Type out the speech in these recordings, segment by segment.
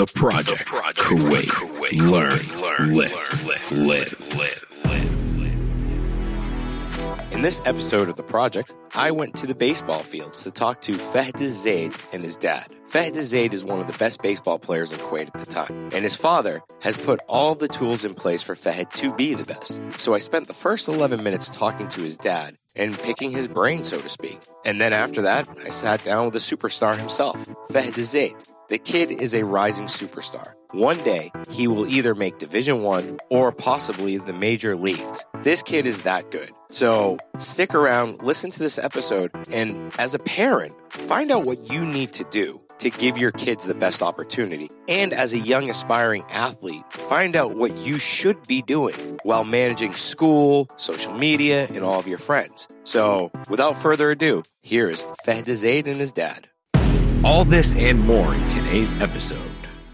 The Project. Kuwait. Learn. Live. Live. In this episode of The Project, I went to the baseball fields to talk to Fahad Zaid and his dad. Fahad Zaid is one of the best baseball players in Kuwait at the time, and his father has put all the tools in place for Fahad to be the best. So I spent the first 11 minutes talking to his dad and picking his brain, so to speak. And then after that, I sat down with the superstar himself, Fahad Zaid. The kid is a rising superstar. One day, he will either make Division 1 or possibly the major leagues. This kid is that good. So, stick around, listen to this episode, and as a parent, find out what you need to do to give your kids the best opportunity. And as a young aspiring athlete, find out what you should be doing while managing school, social media, and all of your friends. So, without further ado, here is Fahad Zaid and his dad. All this and more in today's episode.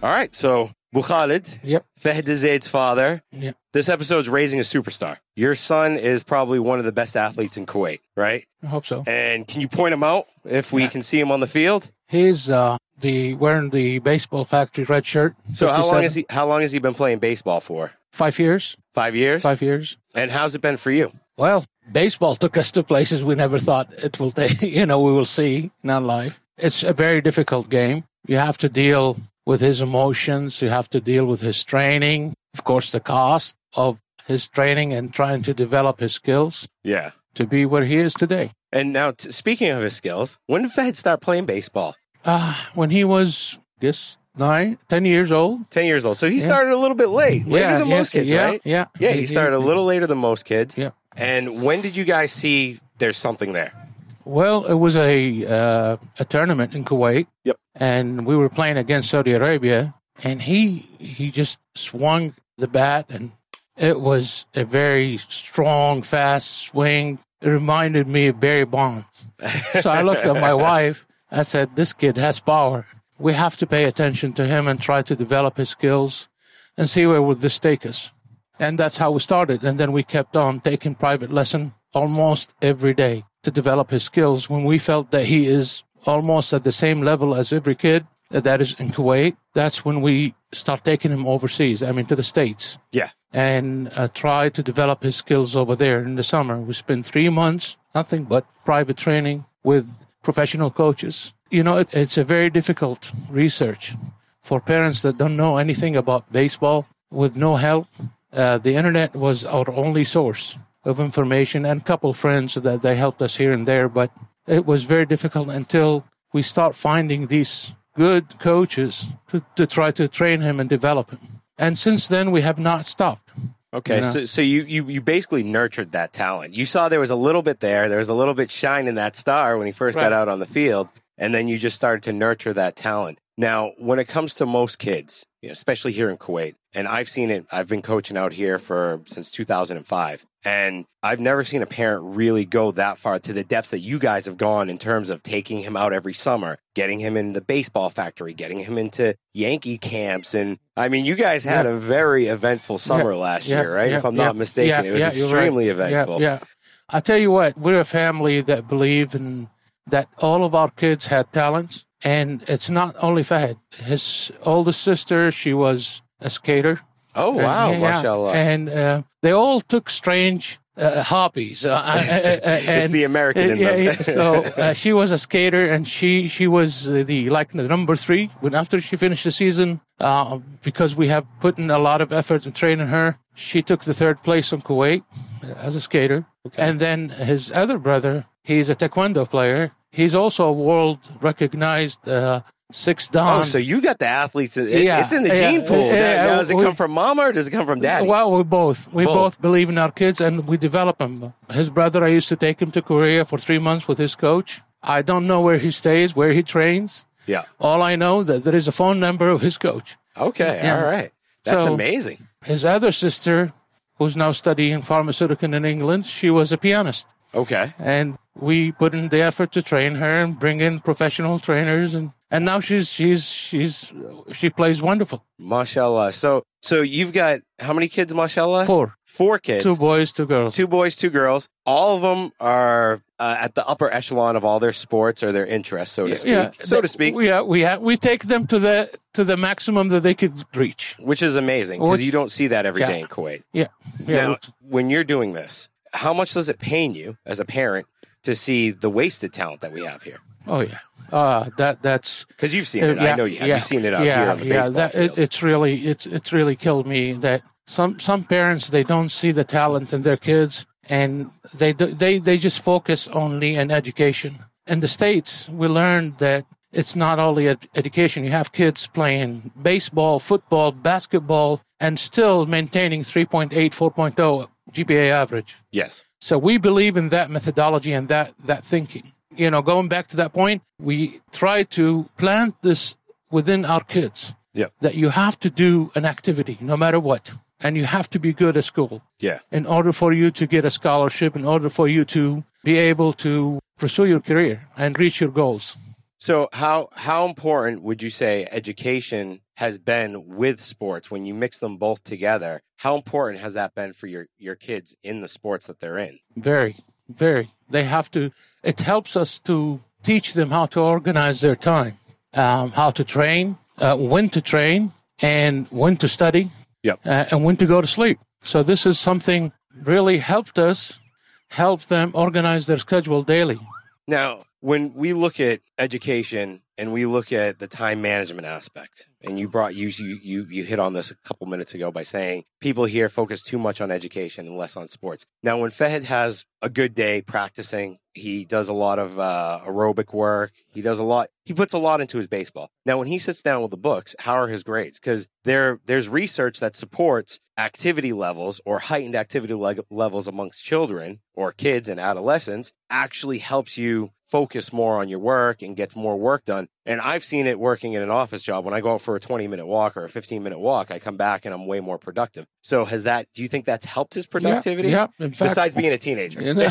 All right, so Bukhalid, Yep. Fahad Zaid's father. Yep. This episode's raising a superstar. Your son is probably one of the best athletes in Kuwait, right? I hope so. And can you point him out if we Yeah. can see him on the field? He's uh, the wearing the baseball factory red shirt. So how long 57. has he how long has he been playing baseball for? Five years. Five years? Five years. And how's it been for you? Well, baseball took us to places we never thought it will take. You know, we will see in our life. It's a very difficult game. You have to deal with his emotions. You have to deal with his training. Of course, the cost of his training and trying to develop his skills Yeah. to be where he is today. And now, t- speaking of his skills, when did Fahad start playing baseball? Uh, when he was, I guess, nine, ten years old. 10 years old. So he started a little bit late, later yeah, than yeah, most kids, yeah, right? Yeah, Yeah, he started a little later than most kids. Yeah. And when did you guys see there's something there? Well, it was a uh, a tournament in Kuwait. Yep. And we were playing against Saudi Arabia, and he he just swung the bat, and it was a very strong, fast swing. It reminded me of Barry Bonds. so I looked at my wife. I said, "This kid has power. We have to pay attention to him and try to develop his skills, and see where will this take us." And that's how we started. And then we kept on taking private lesson almost every day to develop his skills when we felt that he is almost at the same level as every kid that is in Kuwait. That's when we start taking him overseas, I mean, to the States Yeah. and uh, try to develop his skills over there in the summer. We spend three months, nothing but private training with professional coaches. You know, it, it's a very difficult research for parents that don't know anything about baseball with no help. Uh, the internet was our only source of information and a couple friends that they helped us here and there, but it was very difficult until we start finding these good coaches to, to try to train him and develop him. And since then, we have not stopped. Okay, Yeah. so so you, you you basically nurtured that talent. You saw there was a little bit there. There was a little bit shine in that star when he first got out on the field, and then you just started to nurture that talent. Now, when it comes to most kids, especially here in Kuwait, and I've seen it. I've been coaching out here for since 2005, and I've never seen a parent really go that far to the depths that you guys have gone in terms of taking him out every summer, getting him in the baseball factory, getting him into Yankee camps, and I mean, you guys had Yeah. a very eventful summer Yeah, last yeah, year, right? if I'm not mistaken, it was right. extremely Yeah, eventful. Yeah, I tell you what, we're a family that believe in that all of our kids had talents, and it's not only Fahad. His oldest sister, she was a skater. Oh wow, Yeah, yeah. mashallah! And uh, they all took strange uh, hobbies. Uh, uh, uh, it's the American in yeah, them. yeah. So uh, she was a skater, and she she was uh, the like the number three. When after she finished the season, uh, because we have put in a lot of effort in training her, she took the third place in Kuwait uh, as a skater. And then his other brother, he's a taekwondo player. He's also a world recognized uh, six dan. oh, so you got the athletes. It's, Yeah, it's in the yeah, gene pool. yeah, Now, does it we- come from mama or does it come from daddy? Well, we both. We Both. both. believe in our kids and we develop them. His brother, I used to take him to Korea for three months with his coach. I don't know where he stays, where he trains. yeah. All I know that there is a phone number of his coach. Okay. All right. That's So- amazing. His other sister, who's now studying pharmaceutical in England, she was a pianist. Okay. And we put in the effort to train her and bring in professional trainers and and now she's she's she's she plays wonderful. Mashallah. So so you've got how many kids, mashallah? Four, Four kids. two boys, two girls. Two boys, two girls. All of them are uh, at the upper echelon of all their sports or their interests, so to speak. Yeah. so to speak, We, uh, we, ha- we take them to the to the maximum that they could reach. which is amazing because you don't see that every day Yeah. in Kuwait. Yeah, yeah. now, when you're doing this, how much does it pain you as a parent to see the wasted talent that we have here? oh yeah. Uh, that that's Because you've seen Uh, it. I know you have. You've seen it out yeah, here on the yeah, baseball that, field. It, it's really it's it's really killed me that some some parents they don't see the talent in their kids and they they they just focus only on education. In the states, we learned that it's not only ed- education. You have kids playing baseball, football, basketball, and still maintaining 3.8, 4.0 GPA average. yes. So we believe in that methodology and that, that thinking. You know, going back to that point, we try to plant this within our kids Yeah. that you have to do an activity no matter what. And you have to be good at school Yeah. in order for you to get a scholarship, in order for you to be able to pursue your career and reach your goals. So how how important would you say education has been with sports when you mix them both together? How important has that been for your your kids in the sports that they're in? Very, very. They have to, it helps us to teach them how to organize their time, um, how to train, uh, when to train, and when to study, Yep. uh, and when to go to sleep. So this is something really helped us help them organize their schedule daily. Now, when we look at education and we look at the time management aspect, and you brought you you you, hit on this a couple minutes ago by saying people here focus too much on education and less on sports. Now, when Fahad has a good day practicing, he does a lot of uh, aerobic work. He does a lot. He puts a lot into his baseball. Now, when he sits down with the books, how are his grades? Because there there's research that supports activity levels or heightened activity leg- levels amongst children or kids and adolescents actually helps you focus more on your work and gets more work done. And I've seen it working in an office job. When I go out for a 20 minute walk or a 15 minute walk, I come back and I'm way more productive. So has that, do you think that's helped his productivity? Yeah, in fact, Besides being a teenager. You know?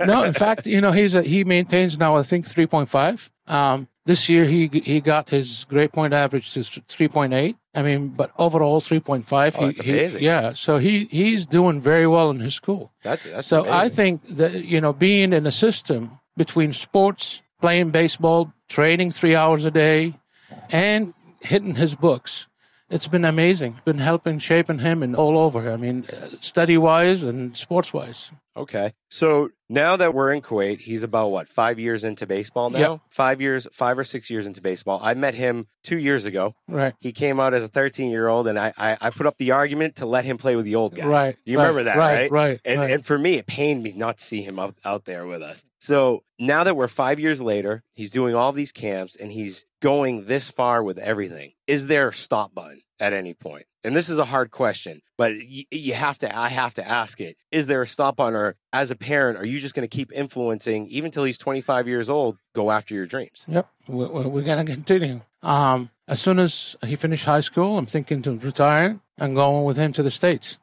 no, in fact, you know, he's a, he maintains now, I think, 3.5. Um, this year he he got his grade point average to 3.8. I mean, but overall 3.5. Oh, he, that's he- yeah, so he he's doing very well in his school. That's, that's So I think that you know, being in a system between sports, playing baseball, training three hours a day, and hitting his books. It's been amazing. Been helping shaping him and all over. I mean, uh, study wise and sports wise. Okay. So now that we're in Kuwait, he's about what, five years into baseball now? Yep. Five years, five or six years into baseball. I met him two years ago. Right. He came out as a 13 year old, and I, I, I put up the argument to let him play with the old guys. Right, You right, remember that, right, right? right, And, right. and for me, it pained me not to see him out, out there with us. So now that we're five years later, he's doing all these camps and he's going this far with everything. Is there a stop button at any point? And this is a hard question, but y- you have to, I have to ask it. Is there a stop on, or as a parent, are you just going to keep influencing even till he's 25 years old, go after your dreams? Yep, we- we- we're gonna continue. Um, as soon as he finished high school, I'm thinking to retire and going with him to the states.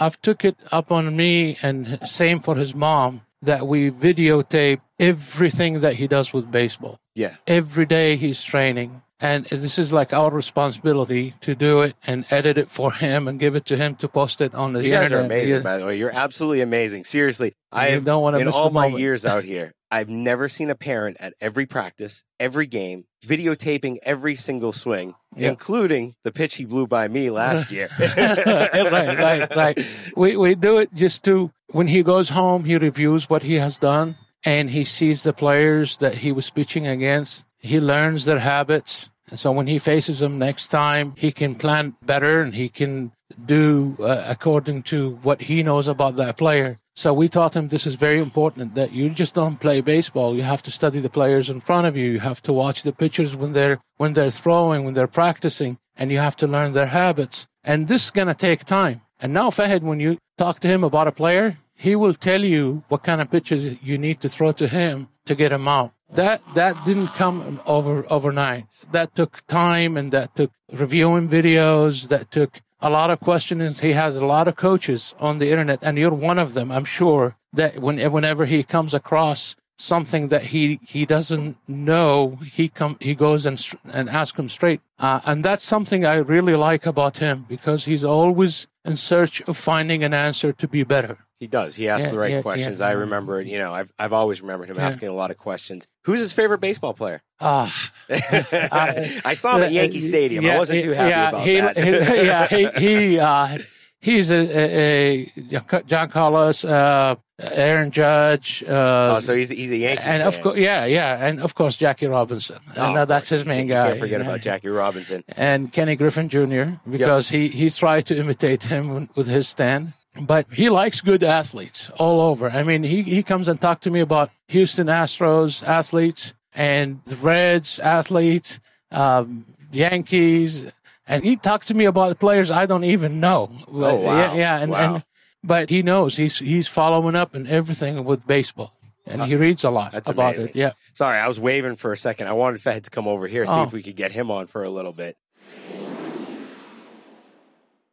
I've took it up on me, and same for his mom, that we videotape everything that he does with baseball. Yeah. Every day he's training, and this is like our responsibility to do it and edit it for him and give it to him to post it on the You guys internet. are amazing, Yeah. by the way. You're absolutely amazing. Seriously, You I don't wanna in miss all my moment. years out here, I've never seen a parent at every practice, every game, videotaping every single swing, Yeah. including the pitch he blew by me last year. right, right, right. We we do it just to when he goes home, he reviews what he has done, and he sees the players that he was pitching against. He learns their habits, and so when he faces them next time, he can plan better and he can do uh, according to what he knows about that player. So we taught him this is very important that you just don't play baseball. You have to study the players in front of you. You have to watch the pitchers when they're when they're throwing, when they're practicing, and you have to learn their habits. And this is gonna take time. And now Fahad, when you talk to him about a player, he will tell you what kind of pitches you need to throw to him to get him out. That that didn't come over overnight. That took time and that took reviewing videos. That took a lot of questions. He has a lot of coaches on the internet, and you're one of them. I'm sure that when whenever he comes across something that he he doesn't know, he come he goes and and asks him straight, uh, and that's something I really like about him because he's always in search of finding an answer to be better. He does. He asks Yeah, the right yeah, questions. yeah. I remember, you know, I've I've always remembered him asking a lot of questions. Who's his favorite baseball player? Ah, I saw him at Yankee Stadium. I wasn't too happy about he, that. he- yeah, he he uh, he's a, a, a Giancarlo, uh, Aaron Judge, uh, oh, so he's he's a Yankee and fan. of course, yeah, yeah, and of course Jackie Robinson, Oh, and uh, that's his main guy. Can't forget yeah. about Jackie Robinson. and Kenny Griffey Jr. because he he tried to imitate him with his stand. But he likes good athletes all over. I mean, he, he comes and talks to me about Houston Astros athletes and the Reds athletes, um, Yankees, and he talks to me about players I don't even know. Oh, wow. Yeah, yeah, and, Wow. and but he knows he's he's following up and everything with baseball, and he reads a lot That's about amazing. it. Yeah. Sorry, I was waving for a second. I wanted Fahad to come over here, see Oh. if we could get him on for a little bit.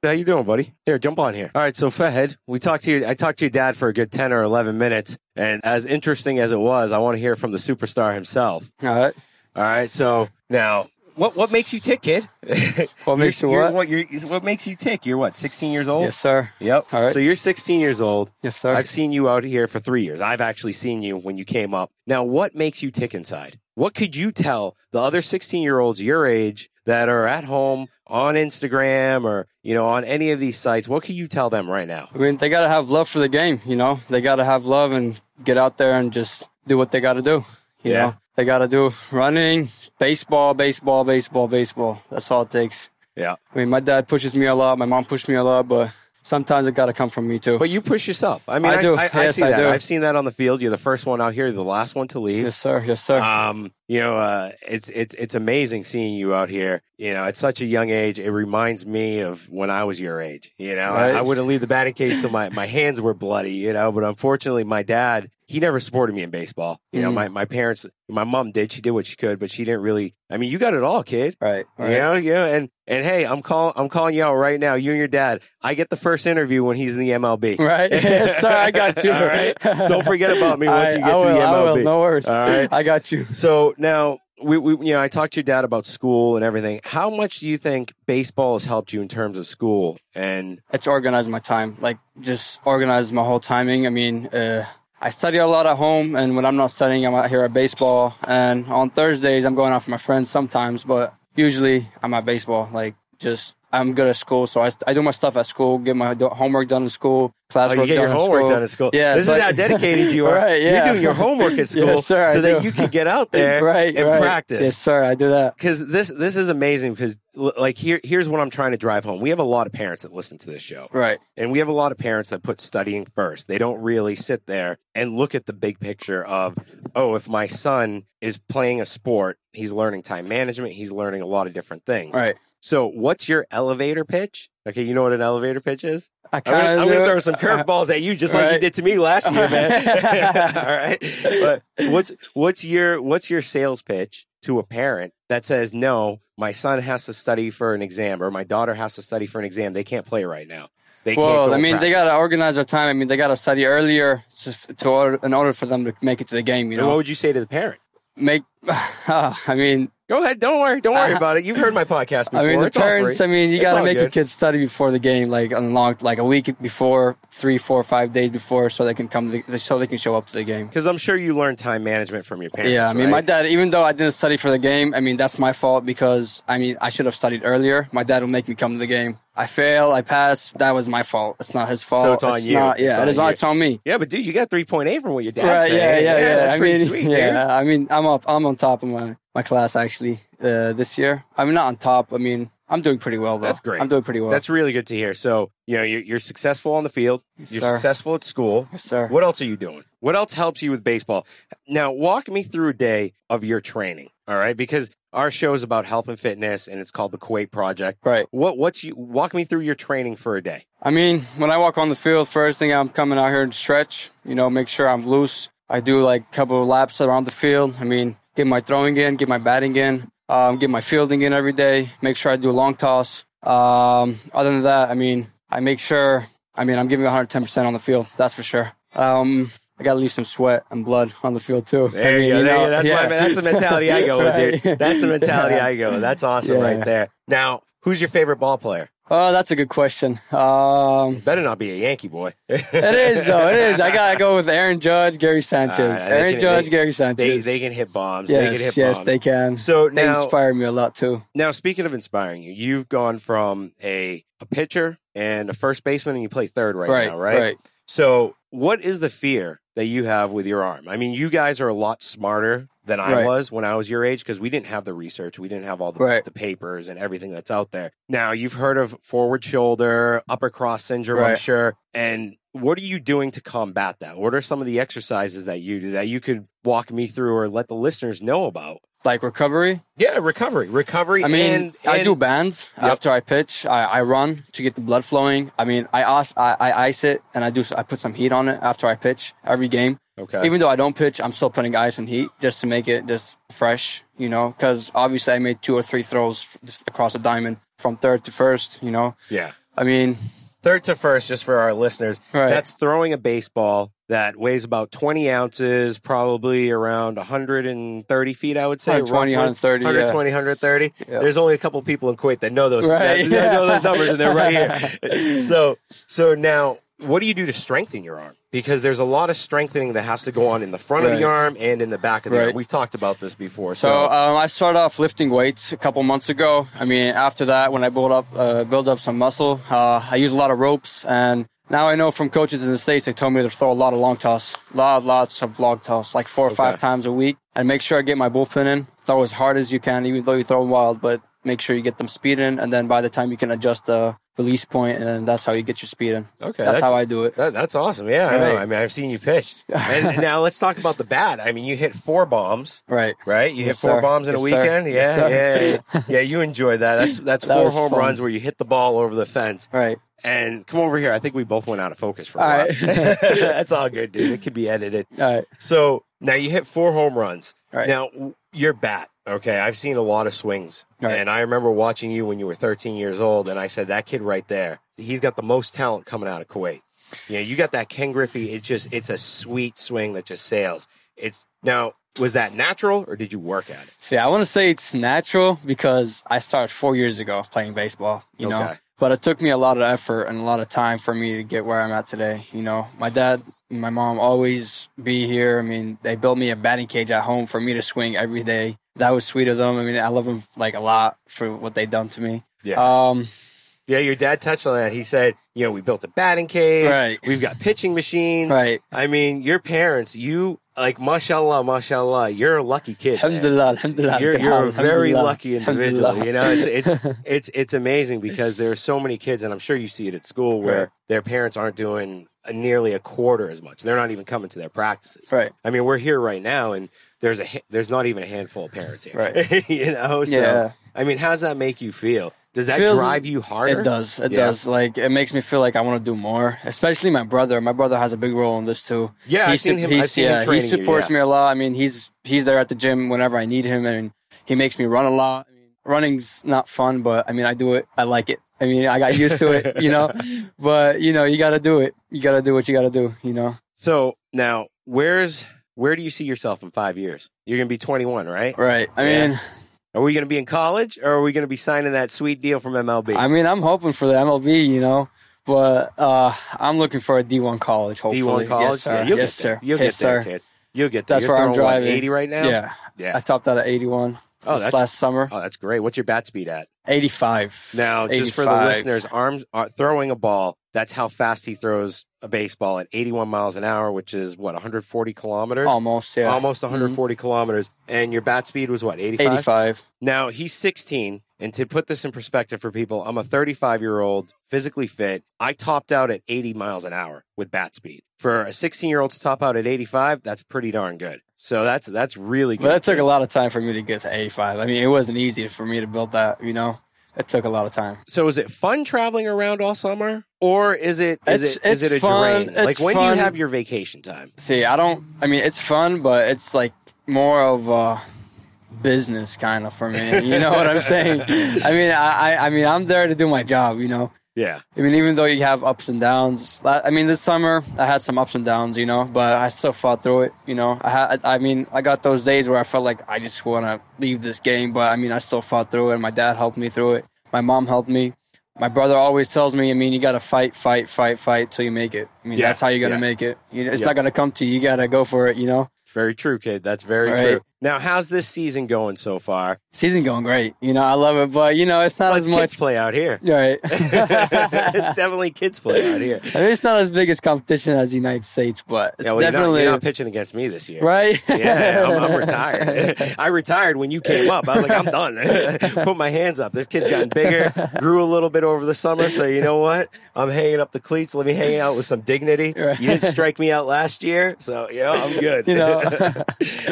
How you doing, buddy? Here, jump on here. All right, so Fahad, we talked to you. I talked to your dad for a good ten or eleven minutes, and as interesting as it was, I want to hear from the superstar himself. All right. All right, so now, what what makes you tick, kid? What makes you what? what? What makes you tick? You're what? Sixteen years old. Yes, sir. Yep. All right. So you're 16 years old. Yes, sir. I've seen you out here for three years. I've actually seen you when you came up. Now, what makes you tick inside? What could you tell the other 16 year olds your age that are at home on Instagram or, you know, on any of these sites? What can you tell them right now? I mean, they got to have love for the game, you know? They got to have love and get out there and just do what they got to do. You Yeah. know, they got to do running, baseball, baseball, baseball, baseball. That's all it takes. Yeah. I mean, my dad pushes me a lot. My mom pushed me a lot, but sometimes it got to come from me too. But you push yourself. I mean, I I, do. I, I Yes, see I that. do. I've seen that on the field. You're the first one out here, you're the last one to leave. yes, sir. Yes, sir. Um, you know, uh, it's it's it's amazing seeing you out here. You know, at such a young age, it reminds me of when I was your age. You know, I, Right. I wouldn't leave the batting cage till my my hands were bloody. You know, but unfortunately, my dad he never supported me in baseball. You know, Mm. my my parents, my mom did. She did what she could, but she didn't really. I mean, you got it all, kid. right. right. You know, you know, and and hey, I'm calling I'm calling you out right now. You and your dad. I get the first interview when he's in the MLB. Right. yes, sir. I got you. All right. Don't forget about me once I- you get I to the MLB. I will. No worries. All right. I got you. So now we, we you know I talked to your dad about school and everything. How much do you think baseball has helped you in terms of school? And it's organized my time like just organized my whole timing i mean uh, i study a lot at home and when i'm not studying i'm out here at baseball. And on thursdays i'm going out with my friends sometimes but usually i'm at baseball like just i'm good at school so i, I do my stuff at school get my homework done in school class oh, you get done your homework school. done at school. yeah this is like- how dedicated you are. right yeah You're doing your homework at school yes, sir, so I that do. you can get out there right and right. practice. yes sir i do that Because this this is amazing. Because like here here's what I'm trying to drive home. We have a lot of parents that listen to this show. right And we have a lot of parents that put studying first. They don't really sit there and look at the big picture of, oh, if my son is playing a sport, he's learning time management, he's learning a lot of different things. right So, what's your elevator pitch? Okay, you know what an elevator pitch is? i I'm gonna, I'm gonna throw some uh, curveballs at you, just like you did to me last year, man. All right. But what's what's your what's your sales pitch to a parent that says, "No, my son has to study for an exam, or my daughter has to study for an exam. They can't play right now. They can't." Well, I mean, they gotta organize their time. I mean, they gotta study earlier to, to order, in order for them to make it to the game. You And what would you say to the parent? make. I mean, Go ahead. Don't worry. Don't worry Uh, about it. You've heard my podcast before. I mean, the It's parents. I mean, you gotta all make your good. kids study before the game, like long, like a week before, three, four, five days before, so they can come, to, so they can show up to the game. Because I'm sure you learned time management from your parents. Yeah, I mean, my dad. Even though I didn't study for the game, I mean, that's my fault because I mean, I should have studied earlier. My dad will make me come to the game. I fail, I pass. That was my fault. It's not his fault. So it's on you. Not, yeah, It's on it is on, it's on me. Yeah, but dude, you got 3.8 from what your dad right? said. Yeah, yeah, yeah. That's I pretty mean, sweet, dude. yeah. I mean, I'm up. I'm on top of my my class actually uh, this year. I mean, not on top. I mean, I'm doing pretty well though. That's great. I'm doing pretty well. That's really good to hear. So, you know, you're, you're successful on the field. you're sir. successful at school. yes, sir. What else are you doing? What else helps you with baseball? Now, walk me through a day of your training. All right, because our show is about health and fitness, and it's called the Kuwait Project. Right. What? What's you? Walk me through your training for a day. I mean, when I walk on the field, first thing I'm coming out here and stretch. You know, make sure I'm loose. I do like a couple of laps around the field. I mean, get my throwing in, get my batting in, um, get my fielding in every day. Make sure I do a long toss. Um, other than that, I mean, I make sure. I mean, I'm giving 110% on the field. That's for sure. Um, I got to leave some sweat and blood on the field too. There I mean, you go. you go. That's, yeah. my, that's the mentality I go with, dude. That's the mentality Yeah. I go with. That's awesome Yeah. right there. Now, who's your favorite ball player? Oh, that's a good question. Um, Better not be a Yankee boy. it is though. It is. I gotta go with Aaron Judge, Gary Sanchez. Uh, Aaron can- Judge, they- Gary Sanchez. They, they can hit bombs. Yes, they can hit yes, bombs. they can. So they now, inspire me a lot too. now, speaking of inspiring you, you've gone from a, a pitcher and a first baseman, and you play third right, Right, now, right? right. So, what is the fear that you have with your arm? I mean, you guys are a lot smarter than I Right. was when I was your age because we didn't have the research, we didn't have all the, Right. the papers and everything that's out there. Now, you've heard of forward shoulder, upper cross syndrome, I'm sure. And what are you doing to combat that? What are some of the exercises that you do that you could walk me through or let the listeners know about? Like recovery. Yeah, recovery, recovery. I mean, and, I do bands Yep. after I pitch. I, I run to get the blood flowing. I mean, I, os- I I ice it and I do I put some heat on it after I pitch every game. Okay. Even though I don't pitch, I'm still putting ice and heat just to make it just fresh, you know. Because obviously I made two or three throws f- across the diamond from third to first, you know. yeah. I mean, Third to first, just for our listeners, Right. that's throwing a baseball that weighs about 20 ounces, probably around 130 feet, I would say. 120, roughly. 130, yeah. 130. Yeah. There's only a couple people in Kuwait that know those, Right, that, that know those numbers, and they're right here. so, so now, what do you do to strengthen your arm? Because there's a lot of strengthening that has to go on in the front of the arm and in the back of the arm. Right. We've talked about this before. So, So um, I started off lifting weights a couple months ago. I mean, after that, when I build up uh, build up some muscle, uh, I use a lot of ropes, and now I know from coaches in the states they told me to throw a lot of long toss, lot lots of long toss, like four or five times a week, and make sure I get my bullpen in. Throw as hard as you can, even though you throw them wild, but make sure you get them speed in, and then by the time you can adjust the release point, and that's how you get your speed in. Okay, that's, that's- how I do it. That, that's awesome. Yeah, I know. I mean, I've seen you pitch. And, now let's talk about the bat. I mean, you hit four bombs. Right. Right, you hit four sir. bombs in a Yes, sir. weekend. Yes, Yeah, sir. yeah, yeah, yeah. You enjoy that. That's that's That four home fun. runs where you hit the ball over the fence. Right. And come over here. I think we both went out of focus for a All while. right. that's all good, dude. It could be edited. All right. So now you hit four home runs. Right. Now your bat. Okay, I've seen a lot of swings, Right. and I remember watching you when you were 13 years old, and I said that kid right there, he's got the most talent coming out of Kuwait. You know, you got that Ken Griffey. It's just it's a sweet swing that just sails. It's now was that natural or did you work at it? See, I want to say it's natural because I started four years ago playing baseball, you know. But it took me a lot of effort and a lot of time for me to get where I'm at today. You know, my dad, and my mom always be here. I mean, they built me a batting cage at home for me to swing every day. That was sweet of them. I mean, I love them like a lot for what they've done to me. Yeah. Um, Yeah, your dad touched on that. He said, you know, we built a batting cage. Right. We've got pitching machines. right. I mean, your parents, you like, mashallah, mashallah, you're a lucky kid. man. Alhamdulillah. You're, you're a very lucky individual. You know, it's, it's it's it's amazing because there are so many kids, and I'm sure you see it at school where Right. their parents aren't doing nearly a quarter as much. They're not even coming to their practices. Right. I mean, we're here right now, and there's a there's not even a handful of parents here. Right. you know. So, Yeah. I mean, how does that make you feel? Does that Feels- drive you harder? It does. It Yeah. does. Like it makes me feel like I want to do more. Especially my brother. My brother has a big role in this too. Yeah, I've seen him- I've seen him yeah, training he you, supports yeah. me a lot. I mean, he's he's there at the gym whenever I need him, and he makes me run a lot. I mean, running's not fun, but I mean, I do it. I like it. I mean, I got used to it, you know. But you know, you got to do it. You got to do what you got to do, you know. So now, where's where do you see yourself in five years? You're gonna be 21, right? Right. I Yeah. mean, Are we gonna be in college, or are we gonna be signing that sweet deal from MLB? I mean, I'm hoping for the MLB, you know. But uh, I'm looking for a D1 college. Hopefully, D1 college? Yes, sir. Yeah, you'll yes, get there. sir. You'll yes, get there, sir. kid. You'll get there. That's You're where I'm throwing, what, driving. 80 right now? Yeah. Yeah. I topped out at 81 Oh, that's- last summer. Oh, that's great. What's your bat speed at? 85. Now, just for the listeners, arms uh, throwing a ball. That's how fast he throws a baseball at 81 miles an hour, which is what 140 kilometers. Almost, yeah. Almost mm-hmm. 140 kilometers. And your bat speed was what 85. 85. Now he's 16, and to put this in perspective for people, I'm a 35 year old, physically fit. I topped out at 80 miles an hour with bat speed. For a 16 year old to top out at 85, that's pretty darn good. So that's that's really good. But that took a lot of time for me to get to 85. I mean, it wasn't easy for me to build that, you know? It took a lot of time. so is it fun traveling around all summer, or is it is It's- it is it a fun. drain? Like It's when do you have your vacation time? See, I don't, I mean, it's fun, but it's like more of a business kind of for me. You know what I'm saying? I mean, I, I, I mean, I'm there to do my job, you know? Yeah. I mean, even though you have ups and downs, I mean, this summer I had some ups and downs, you know, but I still fought through it, you know. I had, I mean, I got those days where I felt like I just want to leave this game, but I mean, I still fought through it. My dad helped me through it. My mom helped me. My brother always tells me, I mean, you got to fight, fight, fight, fight till you make it. I mean, Yeah, that's how you're going to yeah. make it. You know, it's Yeah. not going to come to you. You got to go for it, you know. Very true, kid. That's very Right. true. Now, how's this season going so far? Season going great. You know, I love it, but you know, it's not as kids much. play out here. Right. it's definitely kids play out here. I mean, it's not as big as competition as the United States, but it's Yeah, well, you're not, definitely you're not pitching against me this year. right. Yeah, I'm, I'm retired. I retired when you came up. I was like, I'm done. Put my hands up. This kid's gotten bigger, grew a little bit over the summer. So you know what? I'm hanging up the cleats. Let me hang out with some dignity. Right. You didn't strike me out last year, so you know I'm good. You know.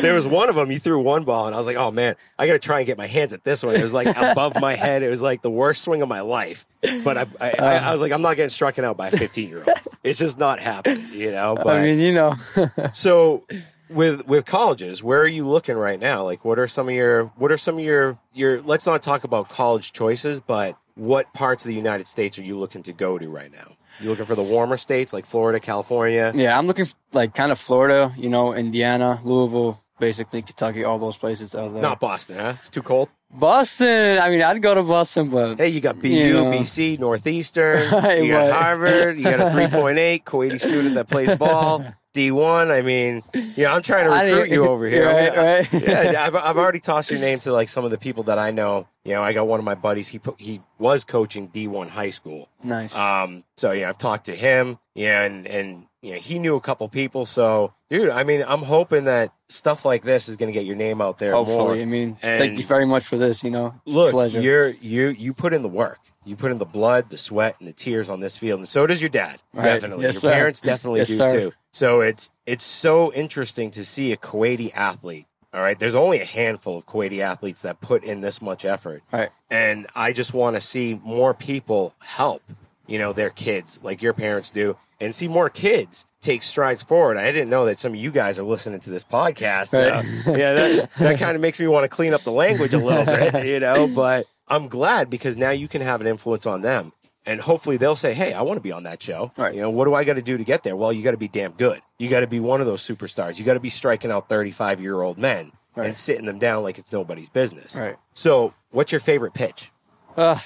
there was one of them. Threw one ball, and I was like, oh man, I got to try and get my hands at this one. It was like above my head. It was like the worst swing of my life. But I, I, I, I was like, I'm not getting struck out by a 15 year old. It's just not happening, you know. But I mean, you know, so with with colleges, where are you looking right now? Like what are some of your what are some of your your let's not talk about college choices, but what parts of the United States are you looking to go to right now? You looking for the warmer states like Florida, California? yeah, I'm looking like kind of Florida, you know, Indiana, Louisville, basically Kentucky, all those places out there. Not Boston, huh? It's too cold. Boston. I mean, I'd go to Boston, but Hey, you got BU, You know. BC, Northeastern. Right, you got but- Harvard. You got a 3.8 Kuwaiti student that plays ball. D1. I mean, yeah, I'm trying to recruit you over here. Right, I mean, I- right. yeah, I've, I've already tossed your name to like some of the people that I know. You know, I got one of my buddies. He put, he was coaching D1 high school. nice. Um, so yeah, I've talked to him. Yeah, and and you know, he knew a couple people. So, dude, I mean, I'm hoping that stuff like this is going to get your name out there more. Hopefully, I mean, And- thank you very much for this. You know, it's Look, a pleasure. you're you you put in the work. You put in the blood, the sweat, and the tears on this field, and so does your dad. Right. Definitely, Yes, your sir. parents definitely Yes, do sir. too. So it's it's so interesting to see a Kuwaiti athlete. All right, there's only a handful of Kuwaiti athletes that put in this much effort, Right. and I just want to see more people help. You know, their kids like your parents do, and see more kids take strides forward. I didn't know that some of you guys are listening to this podcast. Right. So, yeah, that, that kind of makes me want to clean up the language a little bit, you know. But I'm glad because now you can have an influence on them, and hopefully they'll say, "Hey, I want to be on that show." Right. You know, what do I got to do to get there? Well, you got to be damn good. You got to be one of those superstars. You got to be striking out 35 year old men and sitting them down like it's nobody's business. Right. So, what's your favorite pitch? Ugh.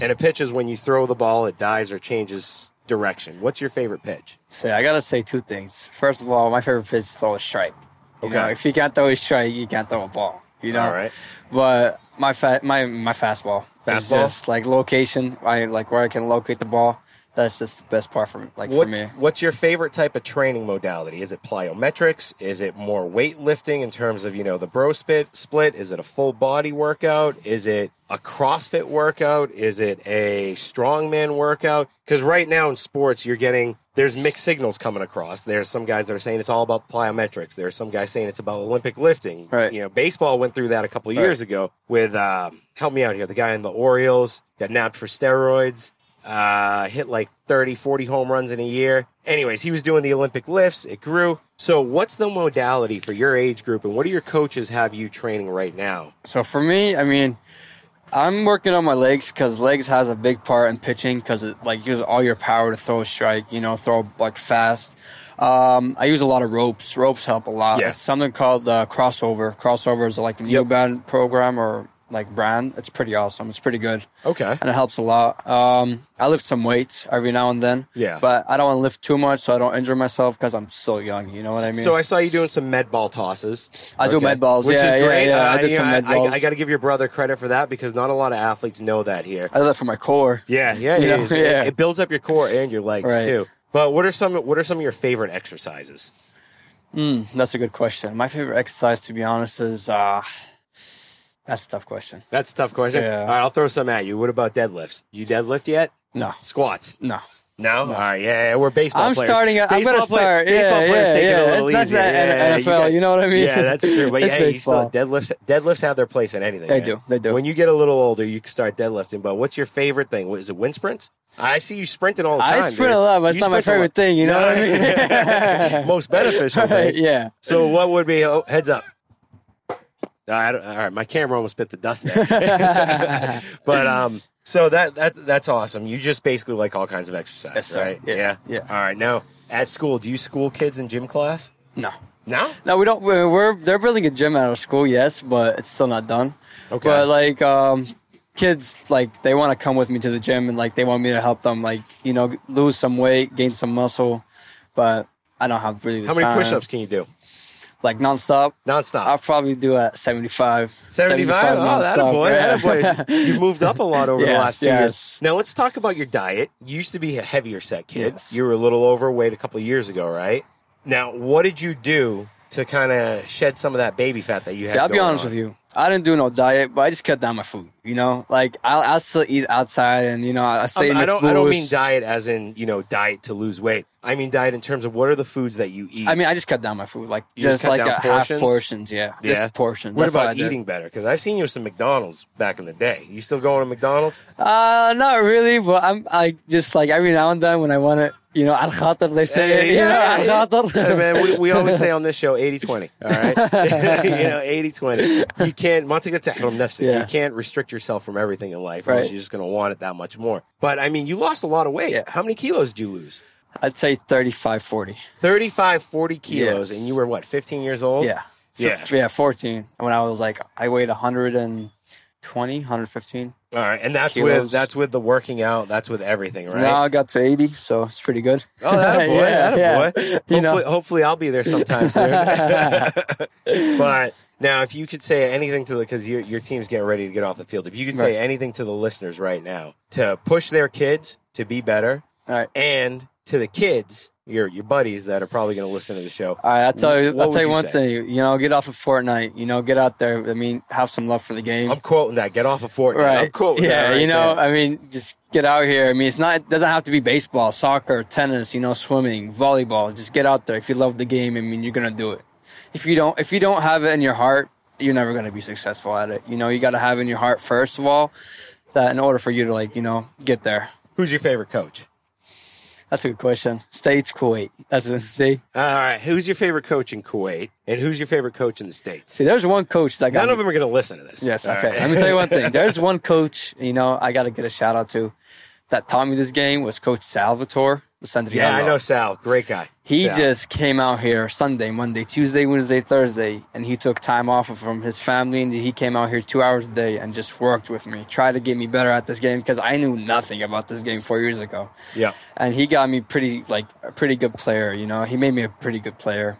And a pitch is when you throw the ball, it dives or changes direction. What's your favorite pitch? So I gotta say two things. First of all, my favorite pitch is throw a strike. You Okay. know, if you can't throw a strike, you can't throw a ball. You know. All right. But my fa- my my fastball. Fastball? just like location. I like where I can locate the ball. That's just the best part for like What, for me. What's your favorite type of training modality? Is it plyometrics? Is it more weightlifting in terms of, you know, the bro split split? Is it a full body workout? Is it a CrossFit workout? Is it a strongman workout? Because right now in sports, you're getting there's mixed signals coming across. There's some guys that are saying it's all about plyometrics. There's some guys saying it's about Olympic lifting. Right. You know, baseball went through that a couple of years ago with um, help me out here. The guy in the Orioles got nabbed for steroids uh, hit like 30, 40 home runs in a year. Anyways, he was doing the Olympic lifts. It grew. So, what's the modality for your age group, and what do your coaches have you training right now? So for me, I mean, I'm working on my legs because legs has a big part in pitching because it like uses all your power to throw a strike. You know, throw like fast. Um, I use a lot of ropes. Ropes help a lot. Yeah. It's something called uh, crossover. Crossover is like a Yep. Neoband program or like brand. It's pretty awesome. It's pretty good. Okay. and it helps a lot. Um, I lift some weights every now and then. Yeah. But I don't want to lift too much so I don't injure myself because I'm still young. You know what I mean? So I saw you doing some med ball tosses. I do med balls, which yeah, is great. yeah, I Uh, did you some know, med I, balls. I got to give your brother credit for that because not a lot of athletes know that here. I do that for my core. Yeah, yeah, You it is. It- yeah. It, builds up your core and your legs Right. too. But what are some what are some of your favorite exercises? That's a good question. My favorite exercise, to be honest, is uh, that's a tough question. That's a tough question. Yeah. All right, I'll throw some at you. What about deadlifts? You deadlift yet? No, Squats? no. No? All right, yeah, yeah, we're baseball I'm players. starting. I'm Baseball gonna play- start. Baseball yeah, players yeah, take yeah. it a little It's- easier. the Yeah, NFL. got- You, know what I mean? Yeah, that's true. But yeah, you still, deadlifts deadlifts have their place in anything. They man. do, they do. When you get a little older, you can start deadlifting. But what's your favorite thing? What, is it wind sprints? I see you sprinting all the time. I sprint dude. a lot, but it's You not my a favorite thing. You know what I mean? Most beneficial thing. yeah. So what would be oh, heads up? All right, all right, my camera almost bit the dust there. but um, So that that that's awesome. You just basically like all kinds of exercise, Yes, right? Yeah, yeah. All right. Now at school, do you school kids in gym class? No. No. No, we don't. We're, we're they're building a gym out of school, yes, but it's still not done. Okay. But like, um, kids like they want to come with me to the gym and like they want me to help them like you know lose some weight, gain some muscle, but I don't have really the How many time. push-ups can you do? Like nonstop. Nonstop. I'll probably do at 75. 75? Oh, that a boy. yeah. That boy. You moved up a lot over the last two yes. years. Now let's talk about your diet. You used to be a heavier set kid. Yes. You were a little overweight a couple of years ago, right? Now, what did you do to kind of shed some of that baby fat that you had? See, I'll be honest on? with you. I didn't do no diet, but I just cut down my food. You know, like I'll, I'll still eat outside, and you know, I say um, I don't. I don't mean diet as in you know diet to lose weight. I mean diet in terms of what are the foods that you eat. I mean, I just cut down my food, like you just, just like a portions? half portions, yeah, yeah. just portions. What That's about eating better? Because I've seen you at some McDonald's back in the day. You still going to McDonald's? Uh, not really, but I'm I just like every now and then when I want it. You know, al khatir, they say. Yeah, know, Al-Khatr. Hey, man, we, we, always say on this show 80 20. All right. you know, 80 20. You can't, you can't restrict yourself from everything in life Right. you're just going to want it that much more. But, I mean, you lost a lot of weight. Yeah. How many kilos did you lose? I'd say 35, 40. 35, 40 kilos, Yes. and you were, what, 15 years old? Yeah. Yeah. F- yeah, 14. When I was like, I weighed 120, 115. All right, and that's with that's with the working out. That's with everything, right? Now I got to 80, so it's pretty good. Oh, that boy, Yeah, that yeah. boy. You Hopefully, know. hopefully, I'll be there sometime soon. but now, if you could say anything to the because your your team's getting ready to get off the field, if you could say Right. anything to the listeners right now to push their kids to be better, All right. and to the kids, your your buddies that are probably going to listen to the show. All right, I'll tell you. What I'll would tell you you one say? thing. You know, get off of Fortnite. You know, get out there. I mean, have some love for the game. I'm quoting that. Get off of Fortnite. I'm quoting yeah, that. right you know, there. I mean, just get out here. I mean, it's not. It doesn't have to be baseball, soccer, tennis. You know, swimming, volleyball. Just get out there. If you love the game, I mean, you're gonna do it. If you don't, if you don't have it in your heart, you're never gonna be successful at it. You know, you got to have in your heart first of all that in order for you to like, you know, get there. who's your favorite coach? That's a good question. States, Kuwait. That's what see. All right, who's your favorite coach in Kuwait, and who's your favorite coach in the states? See, there's one coach that got None of them are going to listen to this. Yes, All okay. right. Let me tell you one thing. There's one coach, you know, I got to get a shout out to that taught me this game was Coach Salvatore. Yeah, I know Sal. Great guy. He Sal. just came out here Sunday, Monday, Tuesday, Wednesday, Thursday, and he took time off from his family and he came out here two hours a day and just worked with me, tried to get me better at this game because I knew nothing about this game four years ago. Yeah. And he got me pretty like a pretty good player, you know. He made me a pretty good player.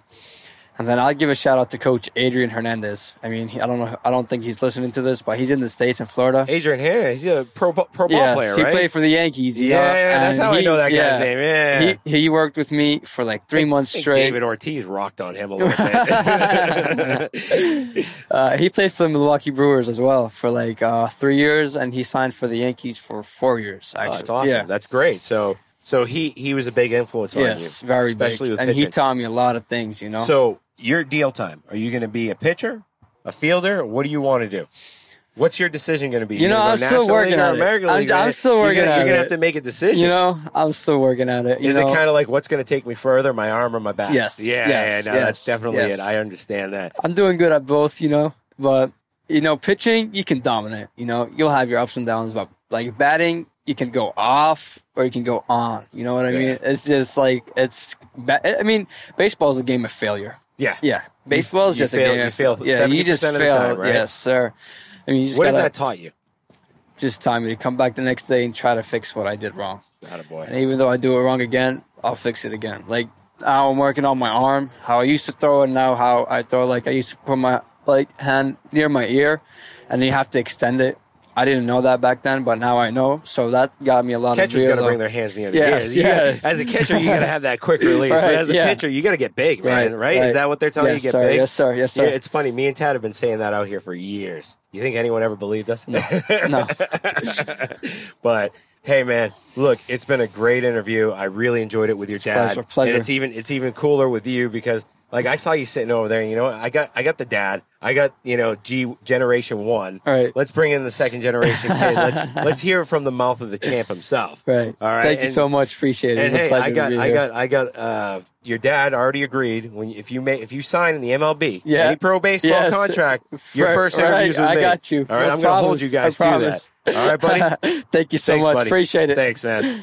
And then I'll give a shout out to Coach Adrian Hernandez. I mean, he, I don't know, I don't think he's listening to this, but he's in the states in Florida. Adrian Hanna, he's a pro, pro ball Yes, player, he right? played for the Yankees. Yeah, know? yeah, that's and how I he- know that guy's name, yeah. he he worked with me for like three months straight. David Ortiz rocked on him a little bit. Uh, he played for the Milwaukee Brewers as well for like uh, three years, and he signed for the Yankees for four years. oh, Actually, that's awesome. Yeah. That's great. So, so he he was a big influence on yes, you, very especially big. and he taught me a lot of things. You know. So, your deal time. Are you going to be a pitcher, a fielder? What do you want to do? What's your decision going to be? You know, I'm still working or it. I'm- I'm You're still gonna- working You're going to have to make a decision. you know, I'm still working at it. You Is know, it kind of like what's going to take me further, my arm or my back? Yes, Yeah, yes, yeah, no, that's definitely yes. it. I understand that. I'm doing good at both. You know, but you know, pitching you can dominate. You know, you'll have your ups and downs, but like batting, you can go off or you can go on. You know what I Yeah. mean? It's just like it's. Ba- I mean, baseball is a game of failure. Yeah. Yeah, baseball is just fail- a game. you fail Yeah, you just 70% of the fail. time, right? Yes, sir. I mean, you just What has gotta that taught you? just time me to come back the next day and try to fix what I did wrong. And boy. even though I do it wrong again, I'll fix it again. Like now I'm working on my arm, how I used to throw it now, how I throw. Like I used to put my like hand near my ear, and you have to extend it. I didn't know that back then, but now I know. So that got me a lot Catchers of got to bring their hands near the Yes, ears. You gotta- yes. as a catcher, you got to have that quick release. but as a yeah. pitcher, you got to get big, man. Right, Is right. that what they're telling yes, you? Get sir, big. Yes, sir. Yes, sir. Yeah, it's funny. Me and Tad have been saying that out here for years. You think anyone ever believed us? no. but hey, man, look, it's been a great interview. I really enjoyed it with your dad, pleasure, pleasure. and it's even it's even cooler with you because Like I saw you sitting over there. You know, I got I got the dad. I got you know G generation one. All right. Let's bring in the second generation kid. let's let's hear it from the mouth of the champ himself. Right. All right. Thank you so much. Appreciate it. And It's a hey, I got I got I got uh your dad already agreed when if you may if you sign in the MLB Yeah. any pro baseball Yes. contract your For- first right, interviews with I me. got you. All right, No I'm gonna hold you guys I to that. All right, buddy. Thank you so Thanks, much. buddy. Appreciate it. Thanks, man.